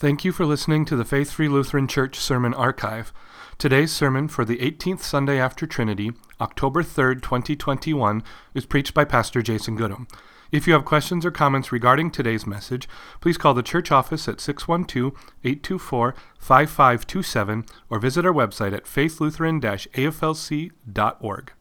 Thank you for listening to the Faith Free Lutheran Church Sermon Archive. Today's sermon for the 18th Sunday after Trinity, October 3rd, 2021, is preached by Pastor Jason Goodham. If you have questions or comments regarding today's message, please call the church office at 612 824 5527 or visit our website at faithlutheran aflc.org.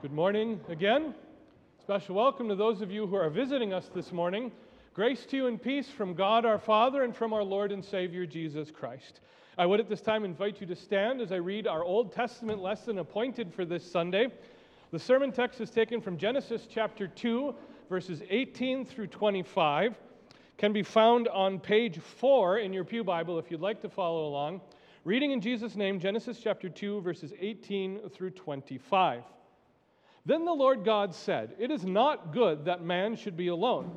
Good morning again. Special welcome to those of you who are visiting us this morning. Grace to you and peace from God our Father and from our Lord and Savior Jesus Christ. I would at this time invite you to stand as I read our Old Testament lesson appointed for this Sunday. The sermon text is taken from Genesis chapter 2, verses 18 through 25. Can be found on page 4 in your Pew Bible if you'd like to follow along. Reading in Jesus' name, Genesis chapter 2, verses 18 through 25. Then the Lord God said, It is not good that man should be alone.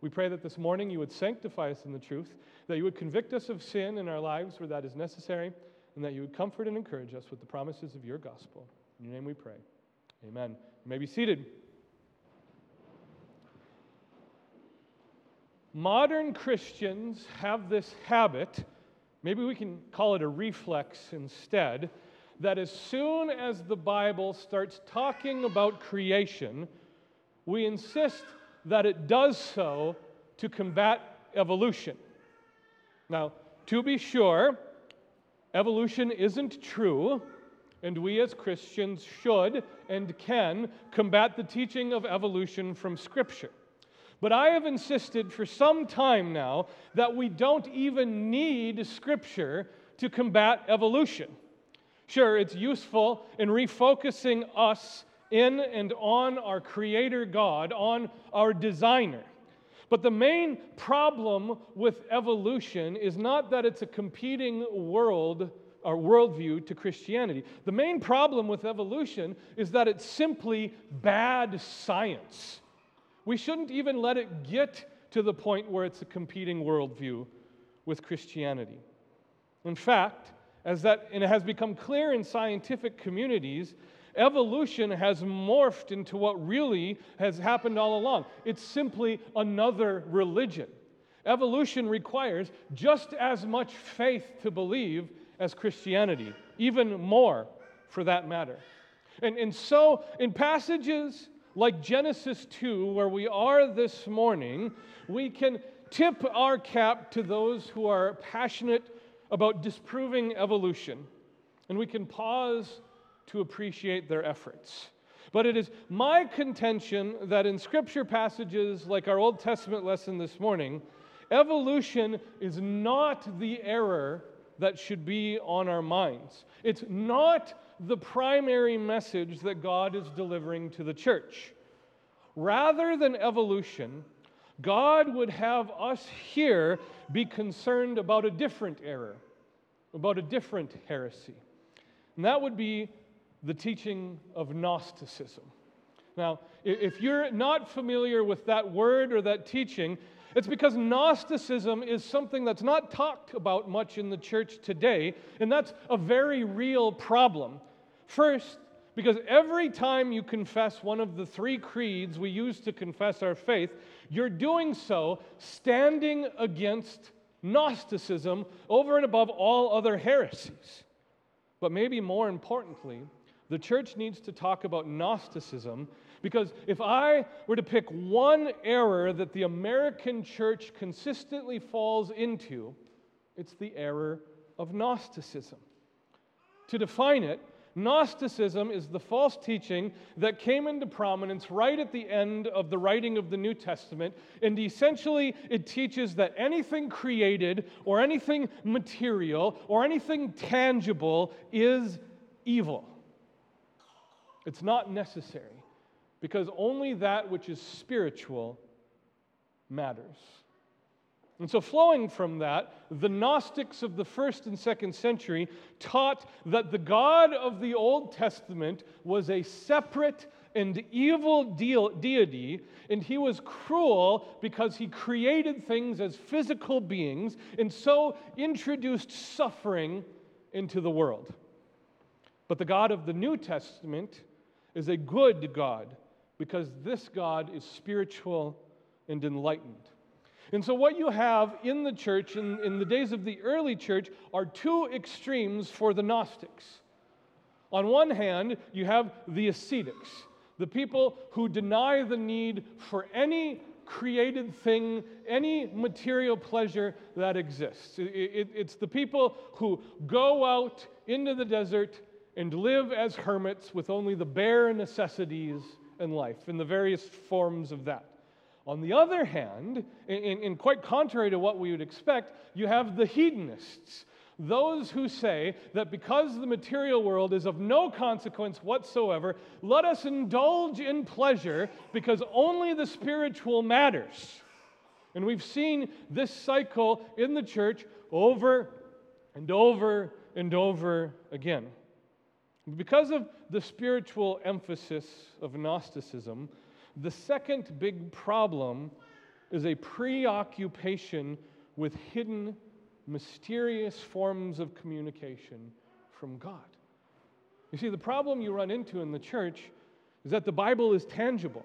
We pray that this morning you would sanctify us in the truth, that you would convict us of sin in our lives where that is necessary, and that you would comfort and encourage us with the promises of your gospel. In your name we pray. Amen. You may be seated. Modern Christians have this habit, maybe we can call it a reflex instead, that as soon as the Bible starts talking about creation, we insist that it does so to combat evolution. Now, to be sure, evolution isn't true, and we as Christians should and can combat the teaching of evolution from Scripture. But I have insisted for some time now that we don't even need Scripture to combat evolution. Sure, it's useful in refocusing us in and on our Creator God, on our designer. But the main problem with evolution is not that it's a competing world or worldview to Christianity. The main problem with evolution is that it's simply bad science. We shouldn't even let it get to the point where it's a competing worldview with Christianity. In fact, as that and it has become clear in scientific communities, Evolution has morphed into what really has happened all along. It's simply another religion. Evolution requires just as much faith to believe as Christianity, even more for that matter. And, and so, in passages like Genesis 2, where we are this morning, we can tip our cap to those who are passionate about disproving evolution. And we can pause to appreciate their efforts. But it is my contention that in scripture passages like our Old Testament lesson this morning, evolution is not the error that should be on our minds. It's not the primary message that God is delivering to the church. Rather than evolution, God would have us here be concerned about a different error, about a different heresy. And that would be the teaching of Gnosticism. Now, if you're not familiar with that word or that teaching, it's because Gnosticism is something that's not talked about much in the church today, and that's a very real problem. First, because every time you confess one of the three creeds we use to confess our faith, you're doing so standing against Gnosticism over and above all other heresies. But maybe more importantly, the church needs to talk about Gnosticism because if I were to pick one error that the American church consistently falls into, it's the error of Gnosticism. To define it, Gnosticism is the false teaching that came into prominence right at the end of the writing of the New Testament. And essentially, it teaches that anything created, or anything material, or anything tangible is evil. It's not necessary, because only that which is spiritual matters. And so, flowing from that, the Gnostics of the first and second century taught that the God of the Old Testament was a separate and evil deity, and he was cruel because he created things as physical beings and so introduced suffering into the world. But the God of the New Testament is a good God because this God is spiritual and enlightened. And so, what you have in the church, in, in the days of the early church, are two extremes for the Gnostics. On one hand, you have the ascetics, the people who deny the need for any created thing, any material pleasure that exists. It, it, it's the people who go out into the desert and live as hermits with only the bare necessities in life and the various forms of that. On the other hand, and quite contrary to what we would expect, you have the hedonists, those who say that because the material world is of no consequence whatsoever, let us indulge in pleasure because only the spiritual matters. And we've seen this cycle in the church over and over and over again. Because of the spiritual emphasis of Gnosticism, the second big problem is a preoccupation with hidden, mysterious forms of communication from God. You see, the problem you run into in the church is that the Bible is tangible,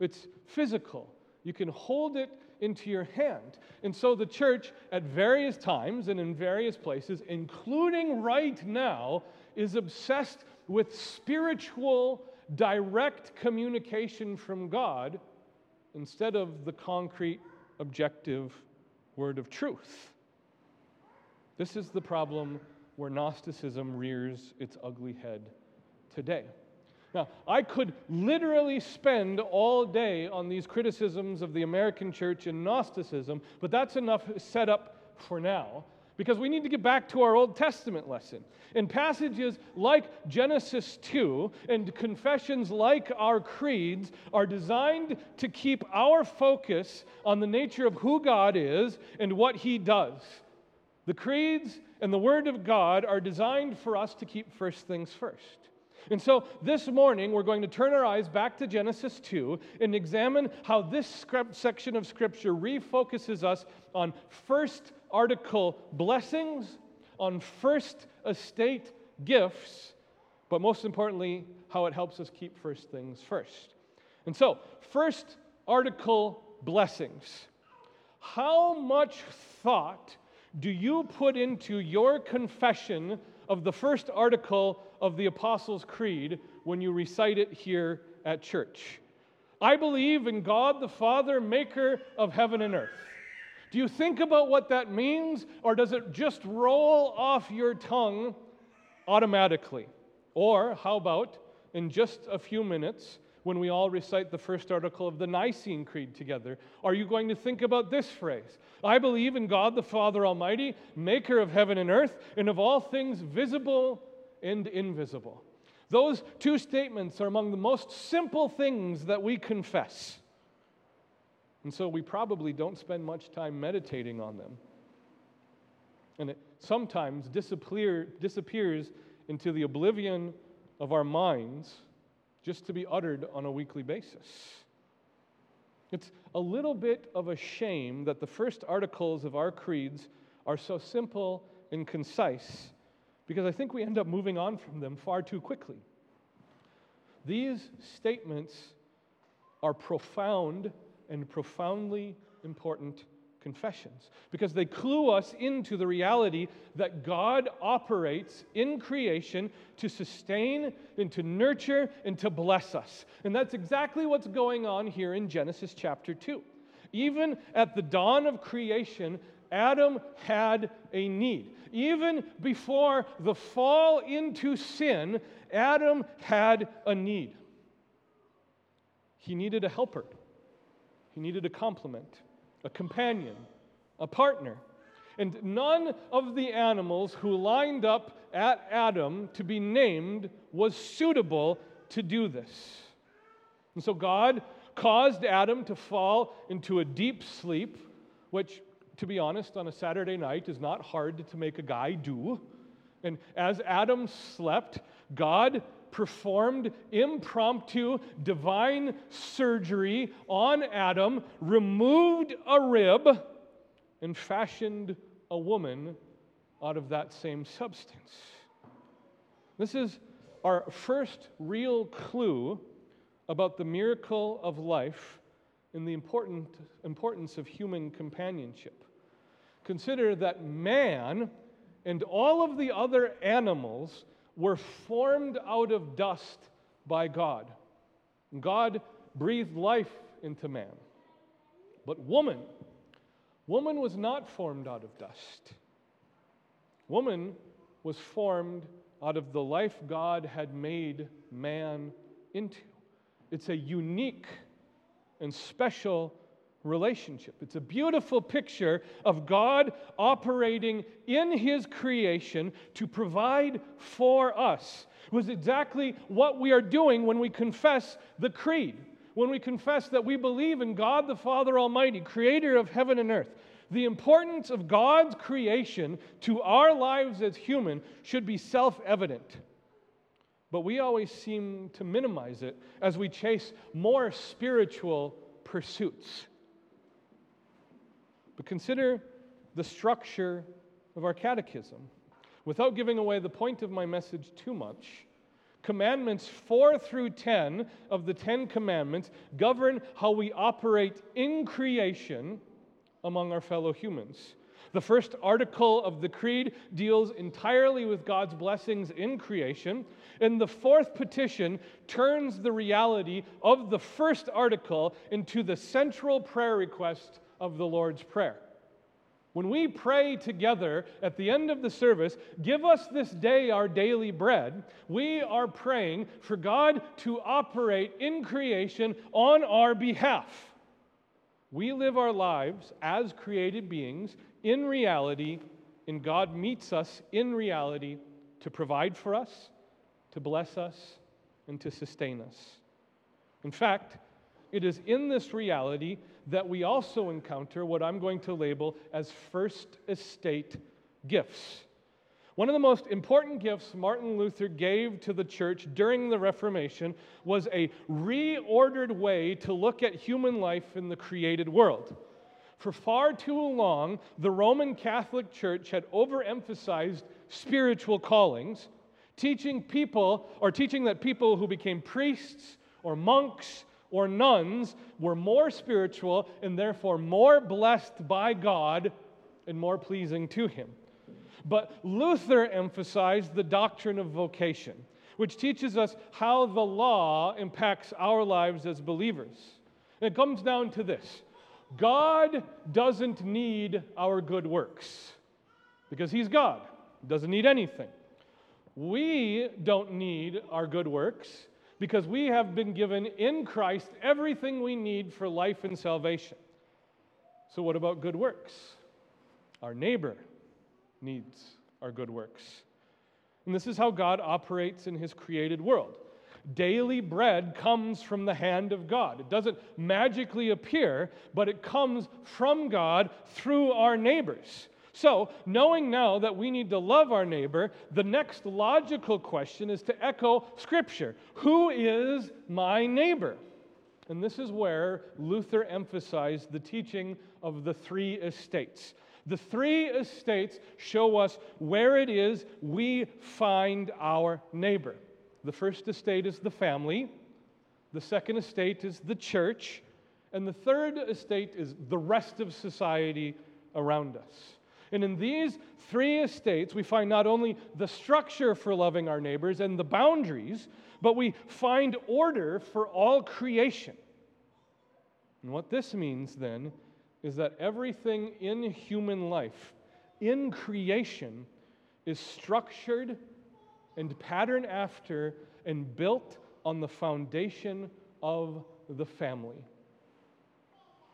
it's physical. You can hold it into your hand. And so the church, at various times and in various places, including right now, is obsessed with spiritual direct communication from God instead of the concrete, objective word of truth. This is the problem where Gnosticism rears its ugly head today. Now, I could literally spend all day on these criticisms of the American church and Gnosticism, but that's enough set up for now because we need to get back to our Old Testament lesson. And passages like Genesis 2 and confessions like our creeds are designed to keep our focus on the nature of who God is and what He does. The creeds and the Word of God are designed for us to keep first things first. And so this morning, we're going to turn our eyes back to Genesis 2 and examine how this section of Scripture refocuses us on first article blessings, on first estate gifts, but most importantly, how it helps us keep first things first. And so, first article blessings. How much thought do you put into your confession of the first article of the Apostles' Creed when you recite it here at church? I believe in God the Father, maker of heaven and earth. Do you think about what that means, or does it just roll off your tongue automatically? Or how about in just a few minutes, when we all recite the first article of the Nicene Creed together, are you going to think about this phrase? I believe in God the Father Almighty, maker of heaven and earth, and of all things visible and invisible. Those two statements are among the most simple things that we confess. And so we probably don't spend much time meditating on them. And it sometimes disappear, disappears into the oblivion of our minds just to be uttered on a weekly basis. It's a little bit of a shame that the first articles of our creeds are so simple and concise because I think we end up moving on from them far too quickly. These statements are profound and profoundly important confessions because they clue us into the reality that God operates in creation to sustain and to nurture and to bless us. And that's exactly what's going on here in Genesis chapter 2. Even at the dawn of creation, Adam had a need. even before the fall into sin, Adam had a need. He needed a helper, he needed a complement, a companion, a partner. And none of the animals who lined up at Adam to be named was suitable to do this. And so God caused Adam to fall into a deep sleep, which, to be honest, on a Saturday night is not hard to make a guy do. And as Adam slept, God performed impromptu divine surgery on Adam, removed a rib, and fashioned a woman out of that same substance. This is our first real clue about the miracle of life and the important, importance of human companionship. Consider that man and all of the other animals were formed out of dust by God. God breathed life into man. But woman, woman was not formed out of dust. Woman was formed out of the life God had made man into. It's a unique and special relationship. It's a beautiful picture of God operating in His creation to provide for us. It was exactly what we are doing when we confess the creed, when we confess that we believe in God the Father Almighty, creator of heaven and earth. The importance of God's creation to our lives as human should be self evident. But we always seem to minimize it as we chase more spiritual pursuits. But consider the structure of our catechism. Without giving away the point of my message too much, commandments 4 through 10 of the 10 commandments govern how we operate in creation among our fellow humans. The first article of the Creed deals entirely with God's blessings in creation, and the fourth petition turns the reality of the first article into the central prayer request of the Lord's Prayer. When we pray together at the end of the service, give us this day our daily bread, we are praying for God to operate in creation on our behalf. We live our lives as created beings in reality, and God meets us in reality to provide for us, to bless us, and to sustain us. In fact, it is in this reality that we also encounter what I'm going to label as first estate gifts. One of the most important gifts Martin Luther gave to the church during the Reformation was a reordered way to look at human life in the created world. For far too long, the Roman Catholic Church had overemphasized spiritual callings, teaching people, or teaching that people who became priests or monks or nuns were more spiritual and therefore more blessed by God and more pleasing to Him. But Luther emphasized the doctrine of vocation, which teaches us how the law impacts our lives as believers. And it comes down to this God doesn't need our good works because He's God, he doesn't need anything. We don't need our good works because we have been given in Christ everything we need for life and salvation. So, what about good works? Our neighbor needs our good works. And this is how God operates in his created world. Daily bread comes from the hand of God. It doesn't magically appear, but it comes from God through our neighbors. So, knowing now that we need to love our neighbor, the next logical question is to echo Scripture Who is my neighbor? And this is where Luther emphasized the teaching of the three estates. The three estates show us where it is we find our neighbor. The first estate is the family, the second estate is the church, and the third estate is the rest of society around us. And in these three estates, we find not only the structure for loving our neighbors and the boundaries, but we find order for all creation. And what this means then is that everything in human life, in creation, is structured and patterned after and built on the foundation of the family.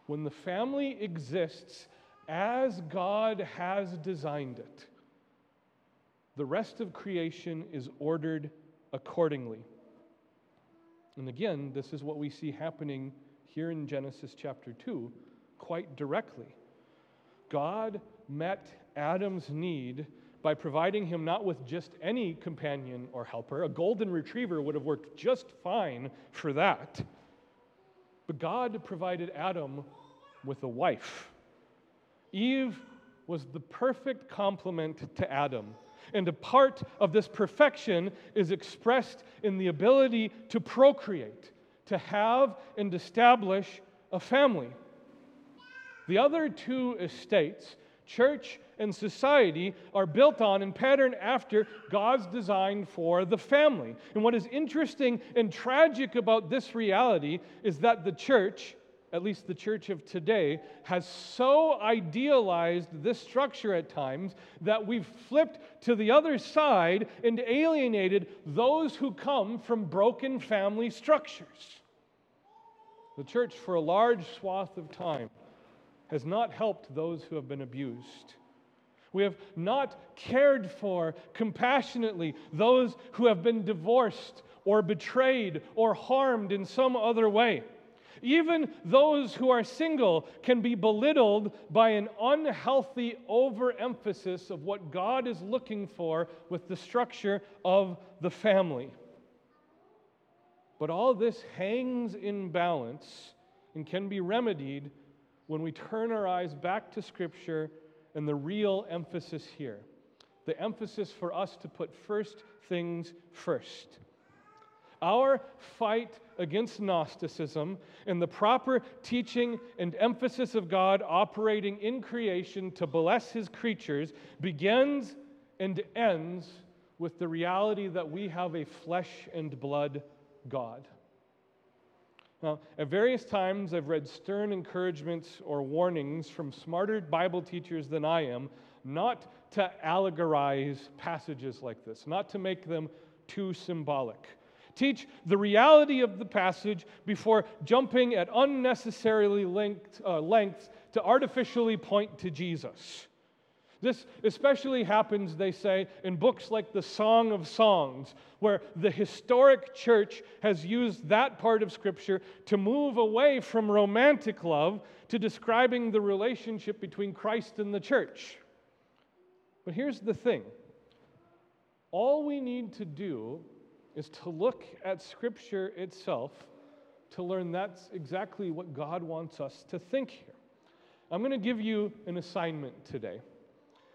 When the family exists as God has designed it, the rest of creation is ordered accordingly. And again, this is what we see happening here in Genesis chapter 2 quite directly. God met Adam's need by providing him not with just any companion or helper. A golden retriever would have worked just fine for that. But God provided Adam with a wife. Eve was the perfect complement to Adam. And a part of this perfection is expressed in the ability to procreate, to have and establish a family. The other two estates, church and society, are built on and patterned after God's design for the family. And what is interesting and tragic about this reality is that the church, at least the church of today, has so idealized this structure at times that we've flipped to the other side and alienated those who come from broken family structures. The church, for a large swath of time, has not helped those who have been abused. We have not cared for compassionately those who have been divorced or betrayed or harmed in some other way. Even those who are single can be belittled by an unhealthy overemphasis of what God is looking for with the structure of the family. But all this hangs in balance and can be remedied when we turn our eyes back to Scripture and the real emphasis here. The emphasis for us to put first things first. Our fight against Gnosticism and the proper teaching and emphasis of God operating in creation to bless his creatures begins and ends with the reality that we have a flesh and blood God. Now, at various times, I've read stern encouragements or warnings from smarter Bible teachers than I am not to allegorize passages like this, not to make them too symbolic. Teach the reality of the passage before jumping at unnecessarily linked, uh, lengths to artificially point to Jesus. This especially happens, they say, in books like the Song of Songs, where the historic church has used that part of Scripture to move away from romantic love to describing the relationship between Christ and the church. But here's the thing all we need to do is to look at Scripture itself to learn that's exactly what God wants us to think here. I'm going to give you an assignment today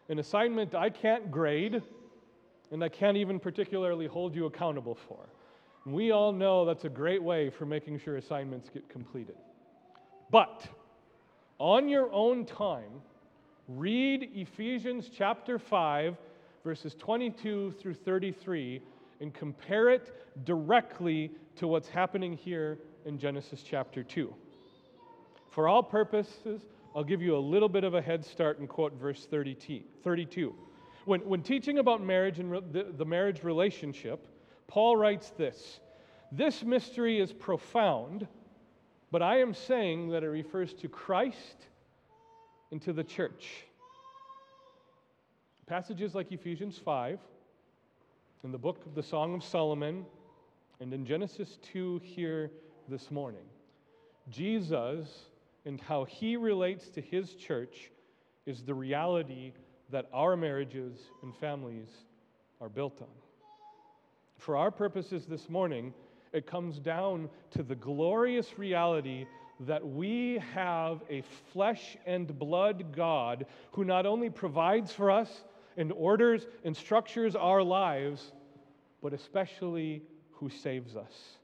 an assignment I can't grade and I can't even particularly hold you accountable for. And we all know that's a great way for making sure assignments get completed. But on your own time, read Ephesians chapter 5, verses 22 through 33, and compare it directly to what's happening here in Genesis chapter 2. For all purposes, I'll give you a little bit of a head start and quote verse 32. When, when teaching about marriage and re- the, the marriage relationship, Paul writes this This mystery is profound, but I am saying that it refers to Christ and to the church. Passages like Ephesians 5, in the book of the Song of Solomon, and in Genesis 2 here this morning. Jesus and how he relates to his church is the reality that our marriages and families are built on. For our purposes this morning, it comes down to the glorious reality that we have a flesh and blood God who not only provides for us and orders and structures our lives, but especially who saves us.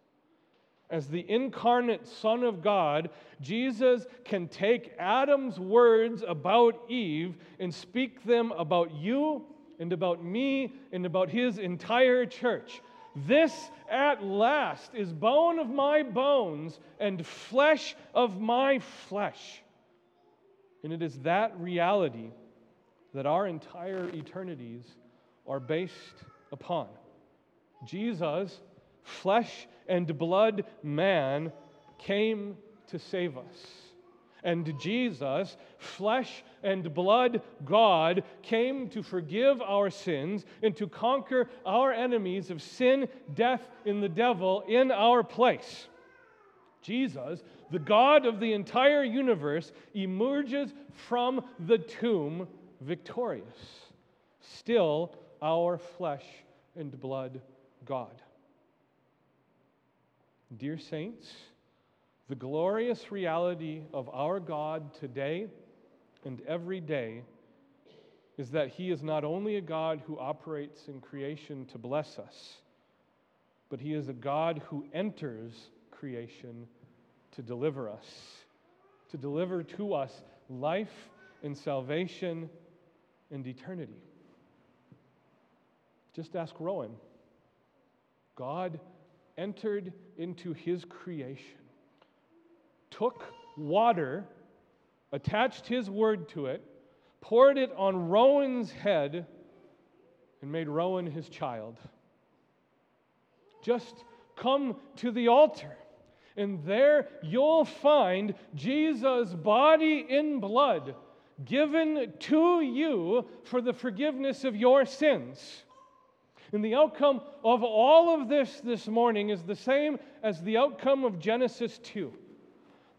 As the incarnate Son of God, Jesus can take Adam's words about Eve and speak them about you and about me and about his entire church. This at last is bone of my bones and flesh of my flesh. And it is that reality that our entire eternities are based upon. Jesus, flesh and blood man, came to save us. And Jesus, flesh and blood God, came to forgive our sins and to conquer our enemies of sin, death, and the devil in our place. Jesus, the God of the entire universe, emerges from the tomb victorious, still our flesh and blood God. Dear saints, the glorious reality of our God today and every day is that He is not only a God who operates in creation to bless us, but He is a God who enters creation to deliver us, to deliver to us life and salvation and eternity. Just ask Rowan. God entered into his creation, took water, attached his word to it, poured it on Rowan's head, and made Rowan his child. Just come to the altar, and there you'll find Jesus' body in blood given to you for the forgiveness of your sins. And the outcome of all of this this morning is the same as the outcome of Genesis 2.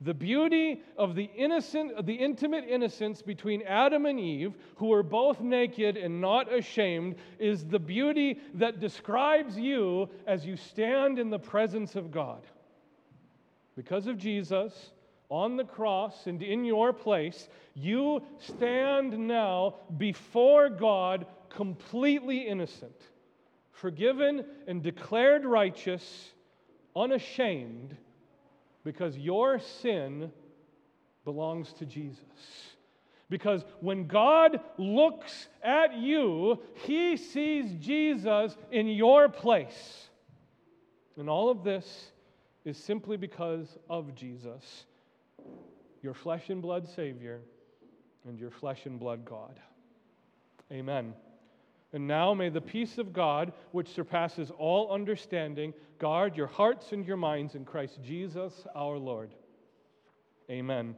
The beauty of the innocent, the intimate innocence between Adam and Eve, who were both naked and not ashamed, is the beauty that describes you as you stand in the presence of God. Because of Jesus, on the cross and in your place, you stand now before God completely innocent, forgiven and declared righteous, unashamed, because your sin belongs to Jesus. Because when God looks at you, he sees Jesus in your place. And all of this is simply because of Jesus your flesh and blood Savior, and your flesh and blood God. Amen. And now may the peace of God, which surpasses all understanding, guard your hearts and your minds in Christ Jesus our Lord. Amen.